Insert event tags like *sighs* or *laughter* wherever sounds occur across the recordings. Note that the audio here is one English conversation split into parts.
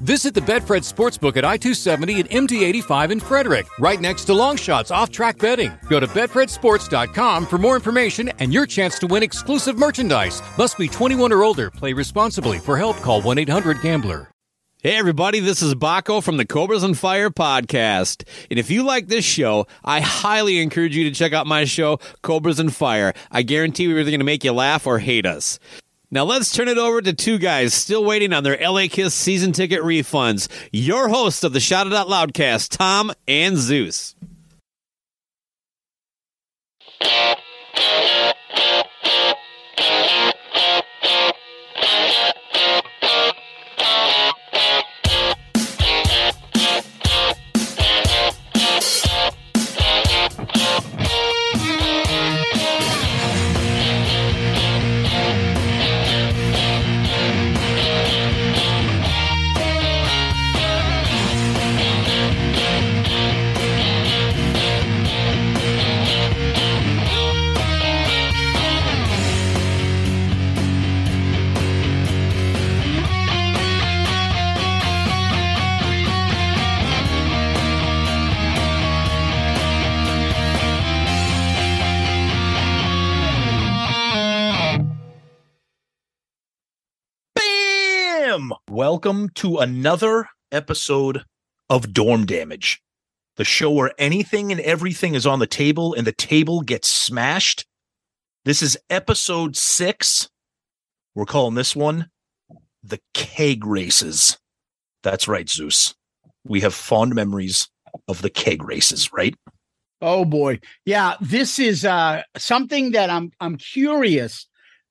Visit the Betfred Sportsbook at I 270 and MD 85 in Frederick, right next to Longshots Off Track Betting. Go to BetfredSports.com for more information and your chance to win exclusive merchandise. Must be 21 or older. Play responsibly. For help, call 1 800 Gambler. Hey, everybody, this is Baco from the Cobras and Fire podcast. And if you like this show, I highly encourage you to check out my show, Cobras and Fire. I guarantee we're either going to make you laugh or hate us. Now let's turn it over to two guys still waiting on their LA Kiss season ticket refunds. Your hosts of the Shout It Out Loudcast, Tom and Zeus. Welcome to another episode of Dorm Damage, the show where anything and everything is on the table and the table gets smashed. This is episode six. We're calling this one the Keg Races. That's right, Zeus. We have fond memories of the keg races, right? Oh boy. Yeah, this is uh something that I'm I'm curious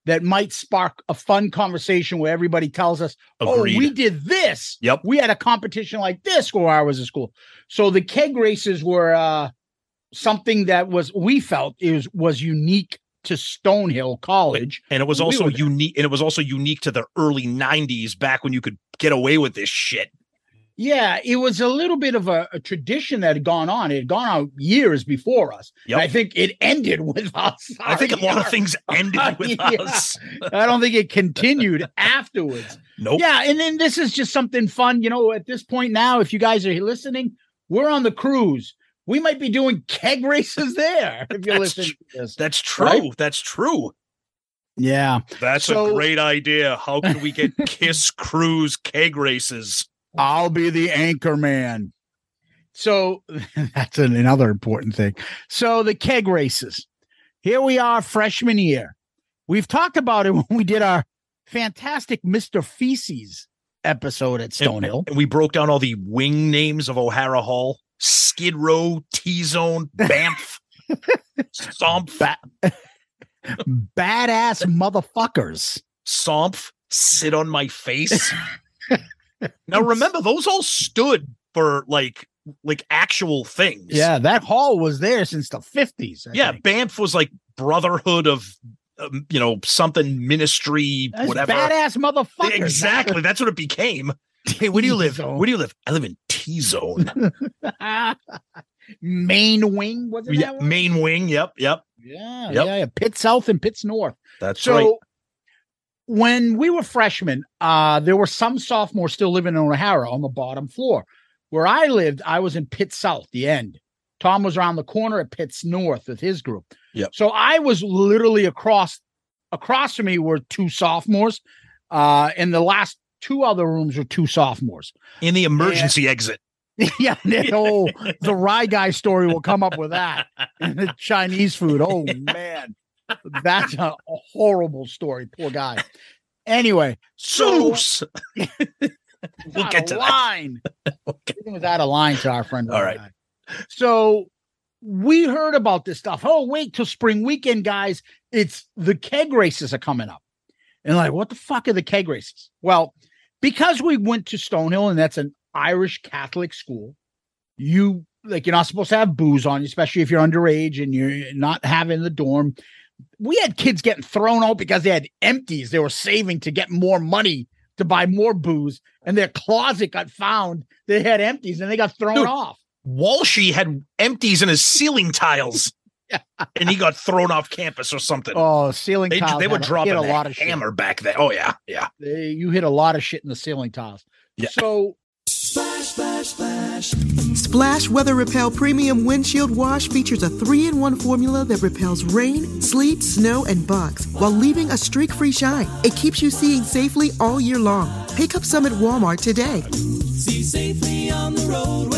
that might spark a fun conversation where everybody tells us, "Oh, we did this. Yep. We had a competition like this where I was at school." So the keg races were uh something that was we felt is was unique to Stonehill College. And it was also were- unique and it was also unique to the early 90s back when you could get away with this shit. Yeah, it was a little bit of a, a tradition that had gone on. It had gone on years before us. Yep. I think it ended with *laughs* us. I think a lot of things *laughs* ended with *laughs* Yeah. us. I don't think it continued afterwards. Nope. Yeah, and then this is just something fun. You know, at this point now, if you guys are listening, we're on the cruise. We might be doing keg races there if you're That's listening to this. That's true. Right? That's true. Yeah, That's So- a great idea. How can we get Kiss Cruise keg races? I'll be the anchor man. So *laughs* that's an, another important thing. So the keg races. Here we are, freshman year. We've talked about it *laughs* when we did our fantastic Mr. Feces episode at Stonehill. And we broke down all the wing names of O'Hara Hall. Skid Row, T Zone, Banff, *laughs* Somph, Ba- badass motherfuckers. Somph, sit on my face. Now remember, those all stood for like like actual things. Yeah, that hall was there since the 50s. I Yeah, think. Banff was like Brotherhood of um, you know, something ministry, That's whatever. badass motherfucker Exactly. That's what it became. *laughs* Hey, where do you live? Where do you live? I live in T Zone. *laughs* Main wing, was it yeah, main wing. Yep, yep. Yeah, Yep. yeah, yeah. Pitt South and Pitts North. That's so right. When we were freshmen, uh, there were some sophomores still living in O'Hara on the bottom floor. Where I lived, I was in Pitt South, the end. Tom was around the corner at Pitts North with his group. Yep. So I was literally across across from me were two sophomores. Uh, and the last two other rooms were two sophomores. In the emergency exit. *laughs* yeah, that whole the rye guy story will come up with that. And *laughs* the Chinese food. Oh man. That's a, a horrible story. Poor guy. Anyway, so Zeus. *laughs* we'll get to that. line. *laughs* Everything was out of line to our friend. All right. Guy. So we heard about this stuff. Oh, wait till spring weekend, guys. It's the keg races are coming up. And like, what the fuck are the keg races? Well, because we went to Stonehill and that's an Irish Catholic school, you like you're not supposed to have booze on you, especially if you're underage and you're not having the dorm. We had kids getting thrown out because they had empties they were saving to get more money to buy more booze, and their closet got found. They had empties, and they got thrown Dude. off. Walshy had empties in his ceiling tiles, *laughs* and he got thrown off campus or something. Oh, ceiling they tiles. they were dropping a lot of shit. hammer back then. Oh yeah, yeah. They- you hit a lot of shit in the ceiling tiles. Yeah. So Splash Weather Repel Premium Windshield Wash features a three in one formula that repels rain, sleet, snow, and bugs while leaving a streak free shine. It keeps you seeing safely all year long. Pick up some at Walmart today. See safely on the road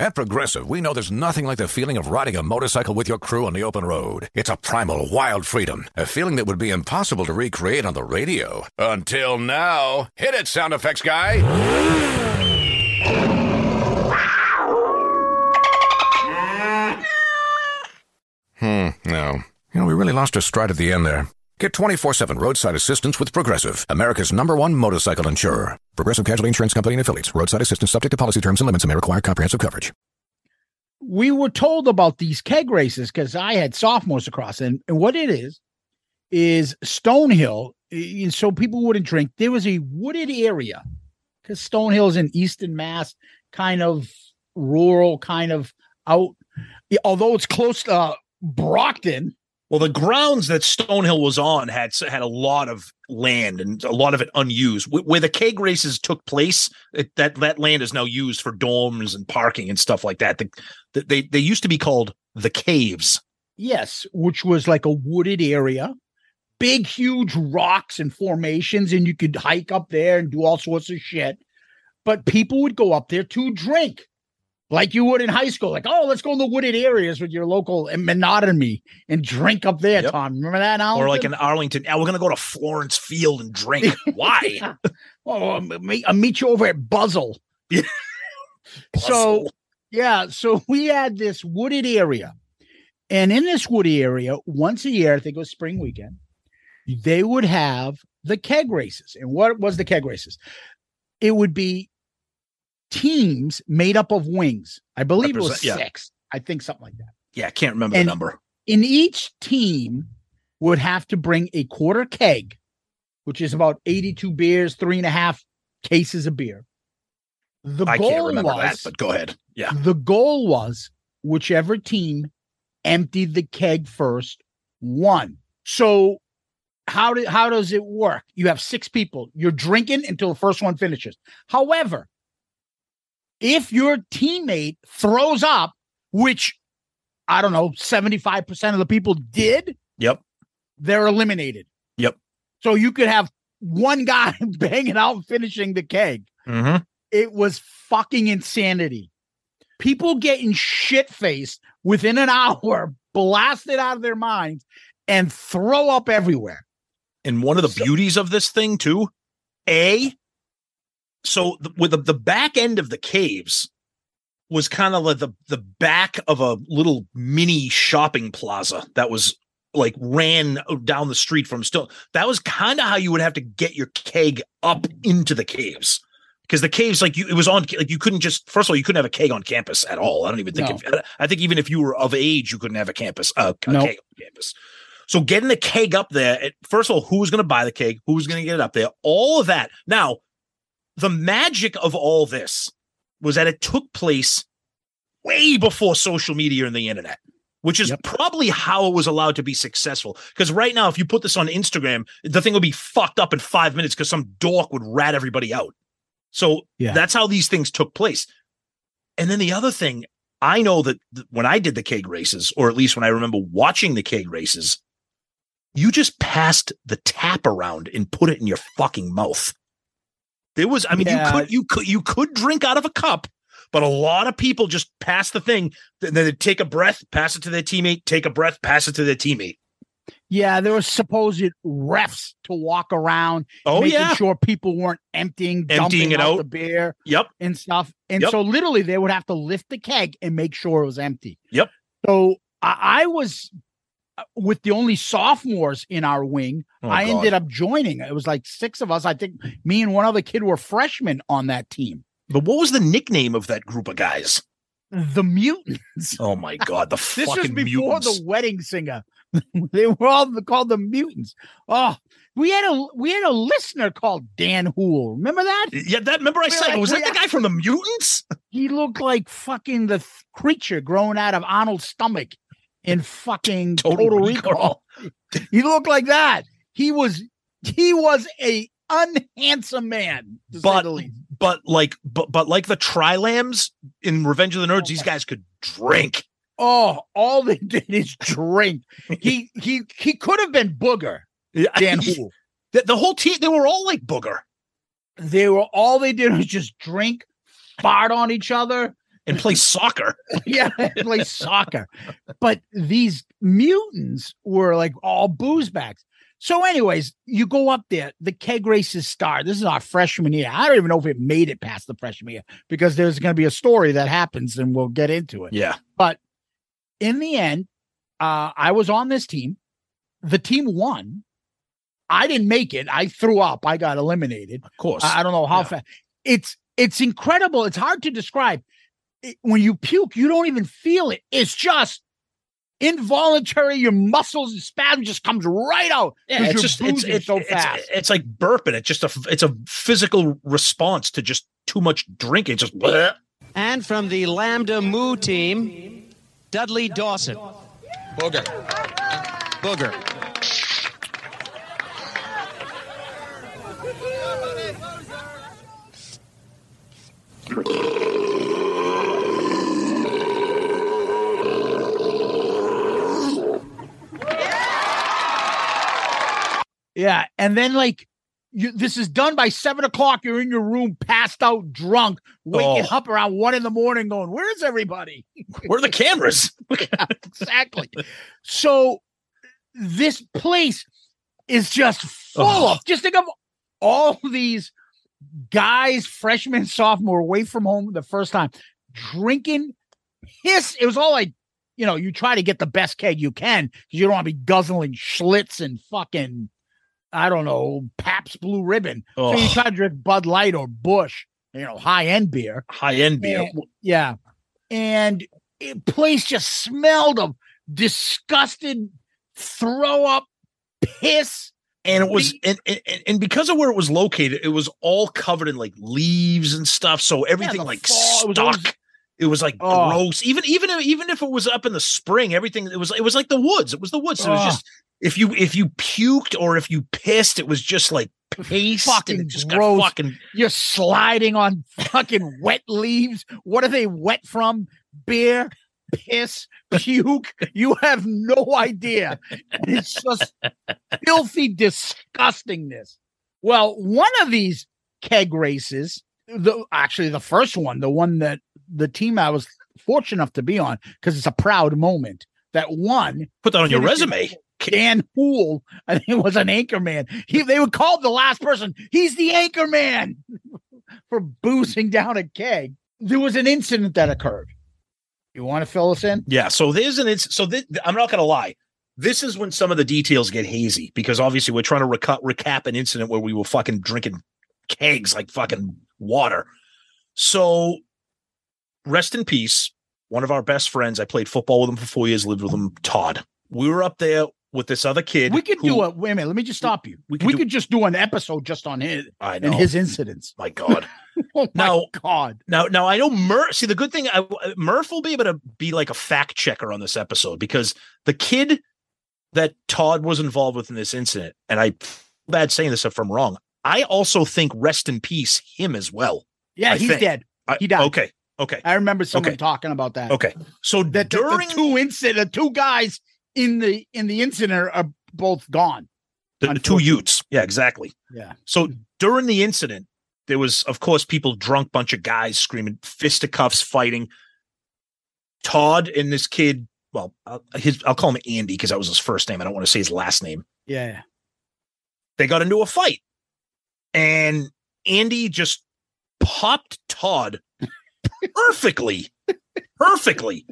At Progressive, we know there's nothing like the feeling of riding a motorcycle with your crew on the open road. It's a primal, wild freedom, a feeling that would be impossible to recreate on the radio. Until now. Hit it, sound effects guy! Hmm, no. You know, we really lost our stride at the end there. Get 24 7 roadside assistance with Progressive, America's number one motorcycle insurer. Progressive Casualty Insurance Company and Affiliates. Roadside assistance subject to policy terms and limits and may require comprehensive coverage. we were told about these keg races because I had sophomores across, and, and what it is is Stonehill. eh, And so people wouldn't drink. There was a wooded area because Stonehill is in Easton, Mass, kind of rural, kind of out. Although it's close to uh, Brockton, Well, the grounds that Stonehill was on had had a lot of land and a lot of it unused. Where the keg races took place, it, that that land is now used for dorms and parking and stuff like that. The, the, they they used to be called the caves. yes, which was like a wooded area, big, huge rocks and formations, and you could hike up there and do all sorts of shit. But people would go up there to drink. Like you would in high school. Like, oh, let's go in the wooded areas with your local monotony and drink up there, Yep. Tom. Remember that now? Or like in Arlington, "Ah, we're gonna go to Florence Field and drink. *laughs* Why? oh, I'll meet, I'll meet you over at Buzzell. Yeah. *laughs* So, yeah, so we had this wooded area. And in this woody area, once a year, I think it was spring weekend, they would have the keg races. And what was the keg races? It would be teams made up of wings. I believe it was Represent- yeah. six. I think something like that. yeah, I can't remember And- the number. In each team would have to bring a quarter keg, which is about 82 beers, three and a half cases of beer. The I goal can't remember was, that, but go ahead. Yeah. the goal was whichever team emptied the keg first won. So how do, how does it work? You have six people. You're drinking until the first one finishes. However, if your teammate throws up, which I don't know, 75% of the people did, Yep. they're eliminated. Yep. So you could have one guy *laughs* banging out finishing the keg. Mm-hmm. It was fucking insanity. People getting shit faced within an *laughs* hour, blasted out of their minds, and throw up everywhere. And one of the So- beauties of this thing too, a so the, with the, the back end of the caves was kind of like the the back of a little mini shopping plaza that was like ran down the street from still that was kind of how you would have to get your keg up into the caves because the caves like you it was on like you couldn't just first of all you couldn't have a keg on campus at all i don't even think No. if, i think even if you were of age you couldn't have a campus uh, a No. keg on campus so getting the keg up there, first of all, who was going to buy the keg? Who was going to get it up there? All of that. Now, the magic of all this was that it took place way before social media and the internet, which is Yep. probably how it was allowed to be successful. Because right now, if you put this on Instagram, the thing would be fucked up in five minutes because some dork would rat everybody out. So Yeah. that's how these things took place. And then the other thing, I know that th- when I did the keg races, or at least when I remember watching the keg races, you just passed the tap around and put it in your fucking mouth. There was, I mean, Yeah. you could, you could, you could drink out of a cup, but a lot of people just pass the thing. Then they take a breath, pass it to their teammate, take a breath, pass it to their teammate. Yeah, there was supposed refs to walk around, Oh making yeah, sure people weren't emptying, Emptying dumping it out out. the beer yep, and stuff. And Yep. so literally they would have to lift the keg and make sure it was empty. Yep. So I, I was with the only sophomores in our wing. Oh, I God. ended up joining. It was like six of us. I think me and one other kid were freshmen on that team. But what was the nickname of that group of guys? The mutants. Oh my god, the *laughs* This was before mutants. the wedding singer. *laughs* they were all called the mutants. Oh, we had a we had a listener called Dan Hool. Remember that? Yeah, that remember I said like- was that the guy from the mutants? He looked like fucking the th- creature growing out of Arnold's stomach in fucking Total Total, Recall. Recall. *laughs* he looked like that. He was he was a unhandsome man. But but like but but like the Tri-Lambs in Revenge of the Nerds, these oh, guys could drink. oh, all they did is drink. *laughs* He he he could have been Booger. Dan *laughs* Hool. the, the whole team, they were all like booger They were all they did was just drink, fart on each other, and play *laughs* soccer. yeah, play soccer. But these mutants were like all booze bags. So, anyways, you go up there, the keg races start. This is our freshman year. I don't even know if it made it past the freshman year because there's going to be a story that happens and we'll get into it. Yeah. But in the end, uh, I was on this team. The team won. I didn't make it. I threw up. I got eliminated. Of course. I I don't know how Yeah. fast. It's it's incredible. It's hard to describe. It- when you puke, you don't even feel it. It's just involuntary. Your muscles and spasm just comes right out. yeah, 'cause it's just it's, it's so it's, fast. it's like burping. It's just a it's a physical response to just too much drinking. Just bleh. And from the Lambda Mu team, Dudley Dawson. Booger. Booger. *laughs* Yeah, and then like you, this is done by seven o'clock. You're in your room, passed out, drunk, waking Oh. up around one in the morning, going, "Where's everybody?" *laughs* Where are the cameras? *laughs* exactly. So this place is just full Ugh. of just think of all these guys, freshmen, sophomore, away from home the first time, drinking piss. It was all like, you know, you try to get the best keg you can because you don't want to be guzzling Schlitz and fucking, I don't know, Pabst Blue Ribbon. So you try to drink Bud Light or Busch, you know, high end beer. High end beer. And- yeah. And it place just smelled of disgusted throw up piss. and it was and, and and because of where it was located, it was all covered in like leaves and stuff. So everything the like fall- it was stuck. It was like Oh. gross. Even even if- even if it was up in the spring, everything it was it was like the woods. It was the woods. So it was Oh. just if you if you puked or if you pissed, it was just like paste. and Fucking just gross. got fucking You're sliding on fucking wet leaves. What are they wet from? Beer, piss, puke. You have no idea. It's just filthy disgustingness. Well, one of these keg races, the actually the first one, the one that the team I was fortunate enough to be on, because it's a proud moment that one put that on your resume. Dan Hool, I think it was an anchor man. He they would call the last person, he's the anchor man *laughs* for boozing down a keg. There was an incident that occurred. You want to fill us in? Yeah. So there's an it's so I'm not gonna lie. This is when some of the details get hazy because obviously we're trying to reca- recap an incident where we were fucking drinking kegs like fucking water. So rest in peace. One of our best friends. I played football with him for four years, lived with him, Todd. We were up there with this other kid. We could who- do a wait a minute, let me just stop you. we We could could, just do an episode just on his I know. and his incidents. my God. *laughs* Oh my Now- god. Now, now I know Murph. See, the good thing, I, uh, Murph will be able to be like a fact checker on this episode because the kid that Todd was involved with in this incident, and I bad saying this if I'm wrong. I also think rest in peace him as well. Yeah, I he's think- dead. He died. Okay, okay, I remember someone Okay. talking about that. okay. So That the- during the two incident, the two guys in the in the incident are both gone. the, the two. Utes, yeah, exactly. Yeah. So during the incident, there was, of course, people drunk, bunch of guys screaming, fisticuffs, fighting. Todd and this kid, well, uh, his I'll call him Andy because that was his first name. I don't want to say his last name. Yeah. They got into a fight, and Andy just popped Todd *laughs* perfectly, perfectly.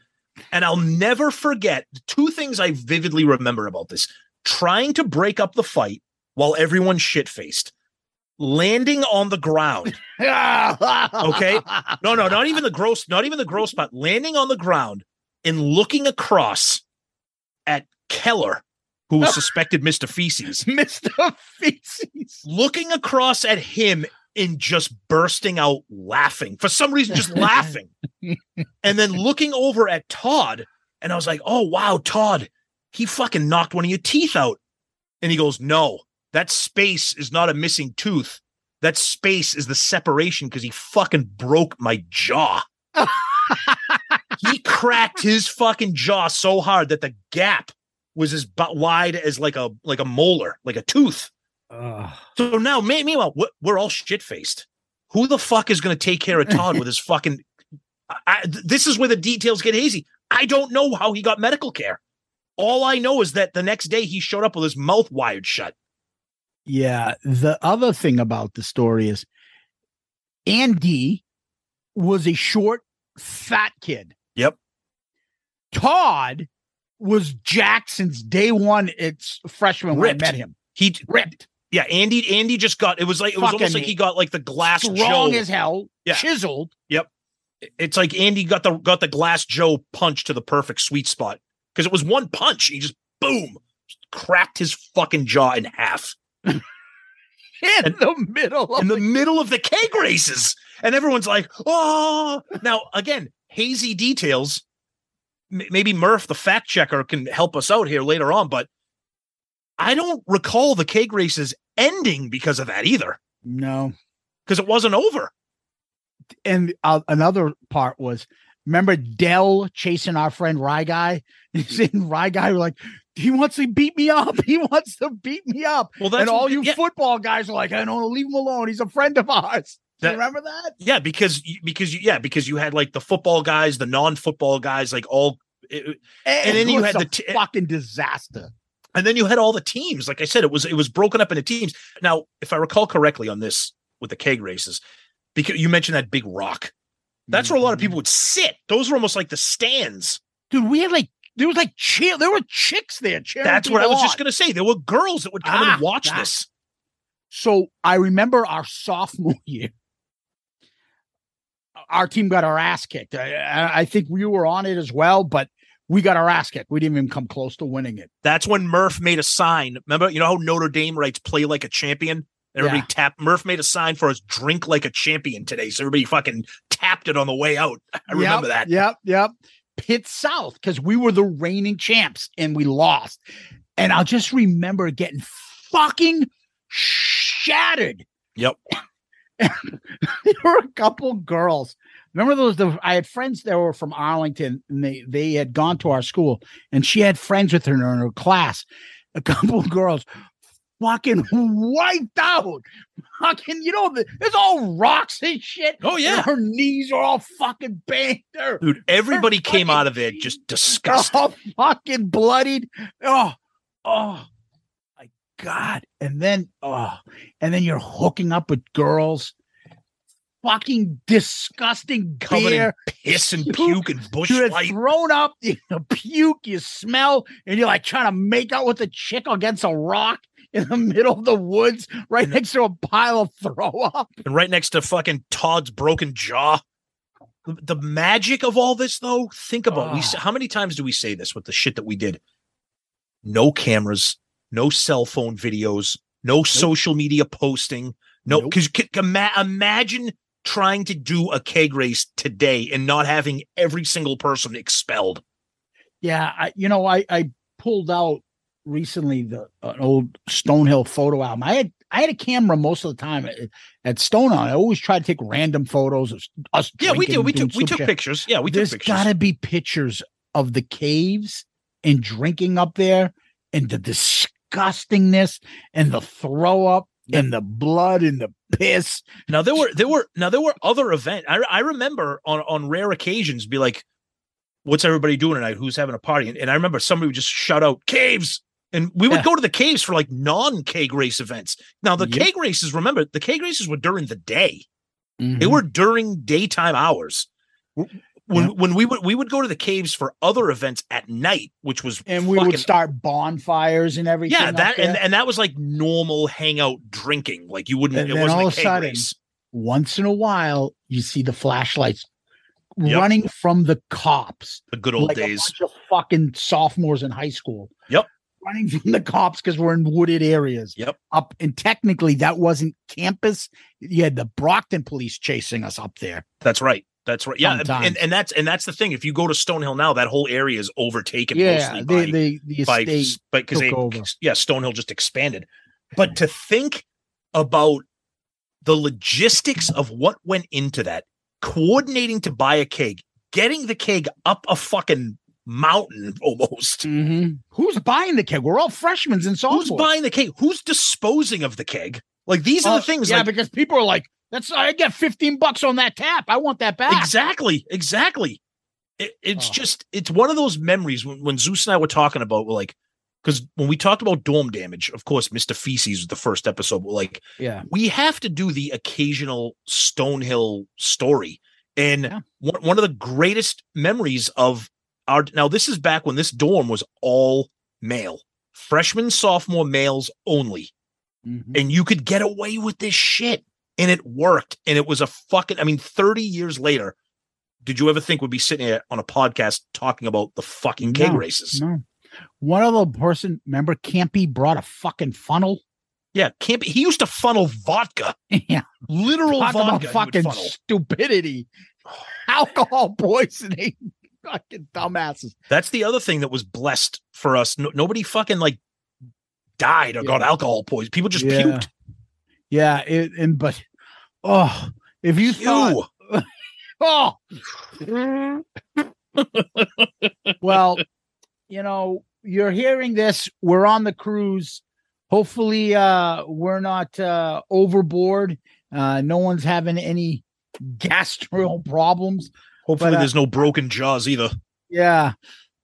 And I'll never forget two things I vividly remember about this: trying to break up the fight while everyone's shit faced, landing on the ground. *laughs* okay. No, no, not even the gross, not even the gross spot. Landing on the ground and looking across at Keller who was *laughs* suspected Mr. Feces, Mr. Feces. looking across at him and just bursting out laughing for some reason, just *laughs* laughing. And then looking over at Todd, and I was like, oh, wow, Todd, he fucking knocked one of your teeth out. And he goes, no, that space is not a missing tooth. That space is the separation because he fucking broke my jaw. *laughs* he cracked his fucking jaw so hard that the gap was as wide as like a like a molar, like a tooth. So now, meanwhile, we're, all shit faced. Who the fuck is going to take care of Todd with his *laughs* fucking? I, this is where the details get hazy. I don't know how he got medical care. All I know is that the next day he showed up with his mouth wired shut. Yeah. The other thing about the story is Andy was a short, fat kid. Yep. Todd was Jackson's day one. It's freshman when I met him. He Ripped, yeah, Andy Andy just got it was like it was almost like he got like the glass strong Joe. as hell, Yeah. chiseled. Yep. It's like Andy got the got the glass Joe punch to the perfect sweet spot because it was one punch. He just boom cracked his fucking jaw in half *laughs* in the middle of in the middle of the keg races, and everyone's like, "Oh!" Now again, hazy details. M- maybe Murph, the fact checker, can help us out here later on, but I don't recall the keg races ending because of that either, no. because it wasn't over. And uh, another part was remember Dell chasing our friend Rye Guy? *laughs* He's in Rye Guy were like, he wants to beat me up. *laughs* He wants to beat me up. Well, that's and all you yeah. football guys are like, I don't want to leave him alone. He's a friend of ours. That- remember that? Yeah, because you- because you, yeah, because you had like the football guys, the non-football guys, like all, it- And then you had the t- fucking disaster. And then you had all the teams. Like I said, it was it was broken up into teams. Now, if I recall correctly on this with the keg races, because you mentioned that big rock, that's where a lot of people would sit. Those were almost like the stands. Dude, we had like there was like cheer. There were chicks there. That's what I was just gonna say. There were girls that would come Ah, and watch ah. this. So I remember our sophomore *laughs* year. Our team got our ass kicked. I- I, I think we were on it as well, but we got our ass kicked. We didn't even come close to winning it. That's when Murph made a sign. Remember, you know how Notre Dame writes "play like a champion." Everybody Yeah. tapped. Murph made a sign for us "drink like a champion" today, so everybody fucking tapped it on the way out. I remember Yep, that. Yep, yep. Pitt South because we were the reigning champs and we lost. And I'll just remember getting fucking shattered. Yep. *laughs* there were a couple girls. Remember those? The, I had friends that were from Arlington, and they they had gone to our school, and she had friends with her in her class. A couple of girls, fucking wiped out. Fucking, you know, the, there's all rocks and shit. Oh, yeah. and her knees are all fucking banged. Her Dude, everybody came out of there just disgusted. all fucking bloodied. Oh, oh my god! And then, oh, and then you're hooking up with girls. Fucking disgusting Covered in beer. Piss and puke and Busch You're light. thrown up, *laughs* you puke, you smell, and you're like trying to make out with a chick against a rock in the *laughs* middle of the woods, right next to a pile of throw up. and right next to fucking Todd's broken jaw. The, the magic of all this, though, think about we. Ah. How many times do we say this with the shit that we did? No cameras, no cell phone videos, no social media posting, no. Nope. Because imagine trying to do a keg race today and not having every single person expelled. Yeah, I, you know, I I pulled out recently the an old Stonehill photo album. I had I had a camera most of the time at, at Stonehill. I always try to take random photos of us. Yeah, we did. We took we took shit. pictures. Yeah, we There's took pictures. got to be pictures of the caves and drinking up there, and the disgustingness, and the throw up, and the blood, and the piss. Now there were there were now there were other events. I I remember on on rare occasions be like, "What's everybody doing tonight? Who's having a party?" And, and I remember somebody would just shout out caves, and we would Yeah. go to the caves for like non keg race events. Now the Yep. keg races, remember the keg races were during the day. They Mhm. were during daytime hours. When when we would we would go to the caves for other events at night, which was and we fucking- would start bonfires and everything. yeah that and, and that was like normal hangout drinking. Like you wouldn't And it then wasn't all of a sudden, race. once in a while you see the flashlights Yep. running from the cops The good old like days. a bunch of fucking sophomores in high school Yep. running from the cops because we're in wooded areas. Yep. Up and technically that wasn't campus. You had the Brockton police chasing us up there. That's right. That's right. Yeah, Sometimes. and, and that's and that's the thing. If you go to Stonehill now, that whole area is overtaken yeah, by, they, the by estate. because they over. yeah Stonehill just expanded. But to think about the logistics of what went into that, coordinating to buy a keg, getting the keg up a fucking mountain *laughs* almost. Mhm. Who's buying the keg? We're all freshmen in sophomore. Who's buying the keg? Who's disposing of the keg? Like these are Uh, the things. Yeah, like, because people are like, "That's I get fifteen bucks on that tap. I want that back." Exactly, exactly. It, it's Oh. just it's one of those memories when, when Zeus and I were talking about we're like because when we talked about dorm damage, of course, Mr. Feces was the first episode. We're like, Yeah. we have to do the occasional Stonehill story. And Yeah. one, one of the greatest memories of our now, this is back when this dorm was all male, freshman, sophomore males only Mhm. and you could get away with this shit and it worked and it was a fucking i mean 30 years later did you ever think we'd be sitting here on a podcast talking about the fucking keg No, races No. One other person, remember Campy brought a fucking funnel. yeah can't he used to funnel vodka *laughs* yeah. literal Talk vodka fucking stupidity. *sighs* Alcohol poisoning. *laughs* fucking dumbasses. that's the other thing that was blessed for us no, nobody fucking like died or got alcohol poison people just Yeah. puked Yeah, it, and but oh, if you thought *laughs* oh *laughs* well, you know, you're hearing this. We're on the cruise. Hopefully, uh, we're not uh overboard. Uh, no one's having any gastro *laughs* problems. hopefully But, uh, there's no broken jaws either Yeah,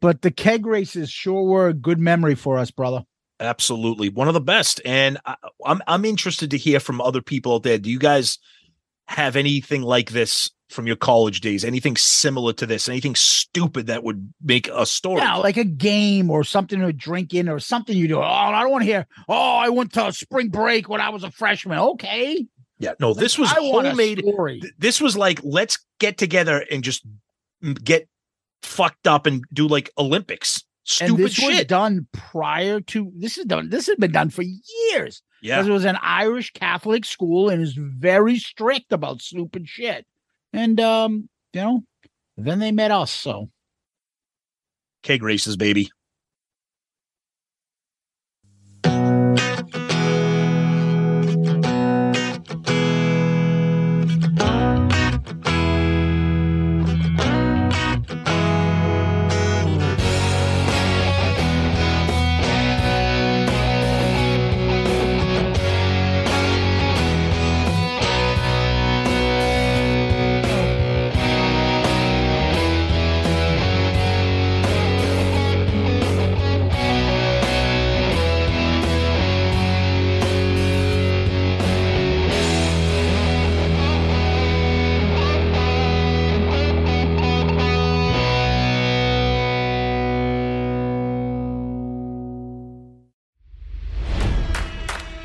but the keg races sure were a good memory for us, brother. Absolutely, one of the best. And I, I'm I'm interested to hear from other people out there. Do you guys have anything like this from your college days? Anything similar to this? Anything stupid that would make a story? Yeah, like a game or something to drink in or something you do. Oh, I don't want to hear. Oh, I went to spring break when I was a freshman. Okay, Yeah, no, this was I homemade. story. This was like let's get together and just get fucked up and do like Olympics. And Stupid this was shit. done prior to this is done. This has been done for years. Yeah, because it was an Irish Catholic school and is very strict about stupid shit. And um, you know, then they met us. So keg races, baby.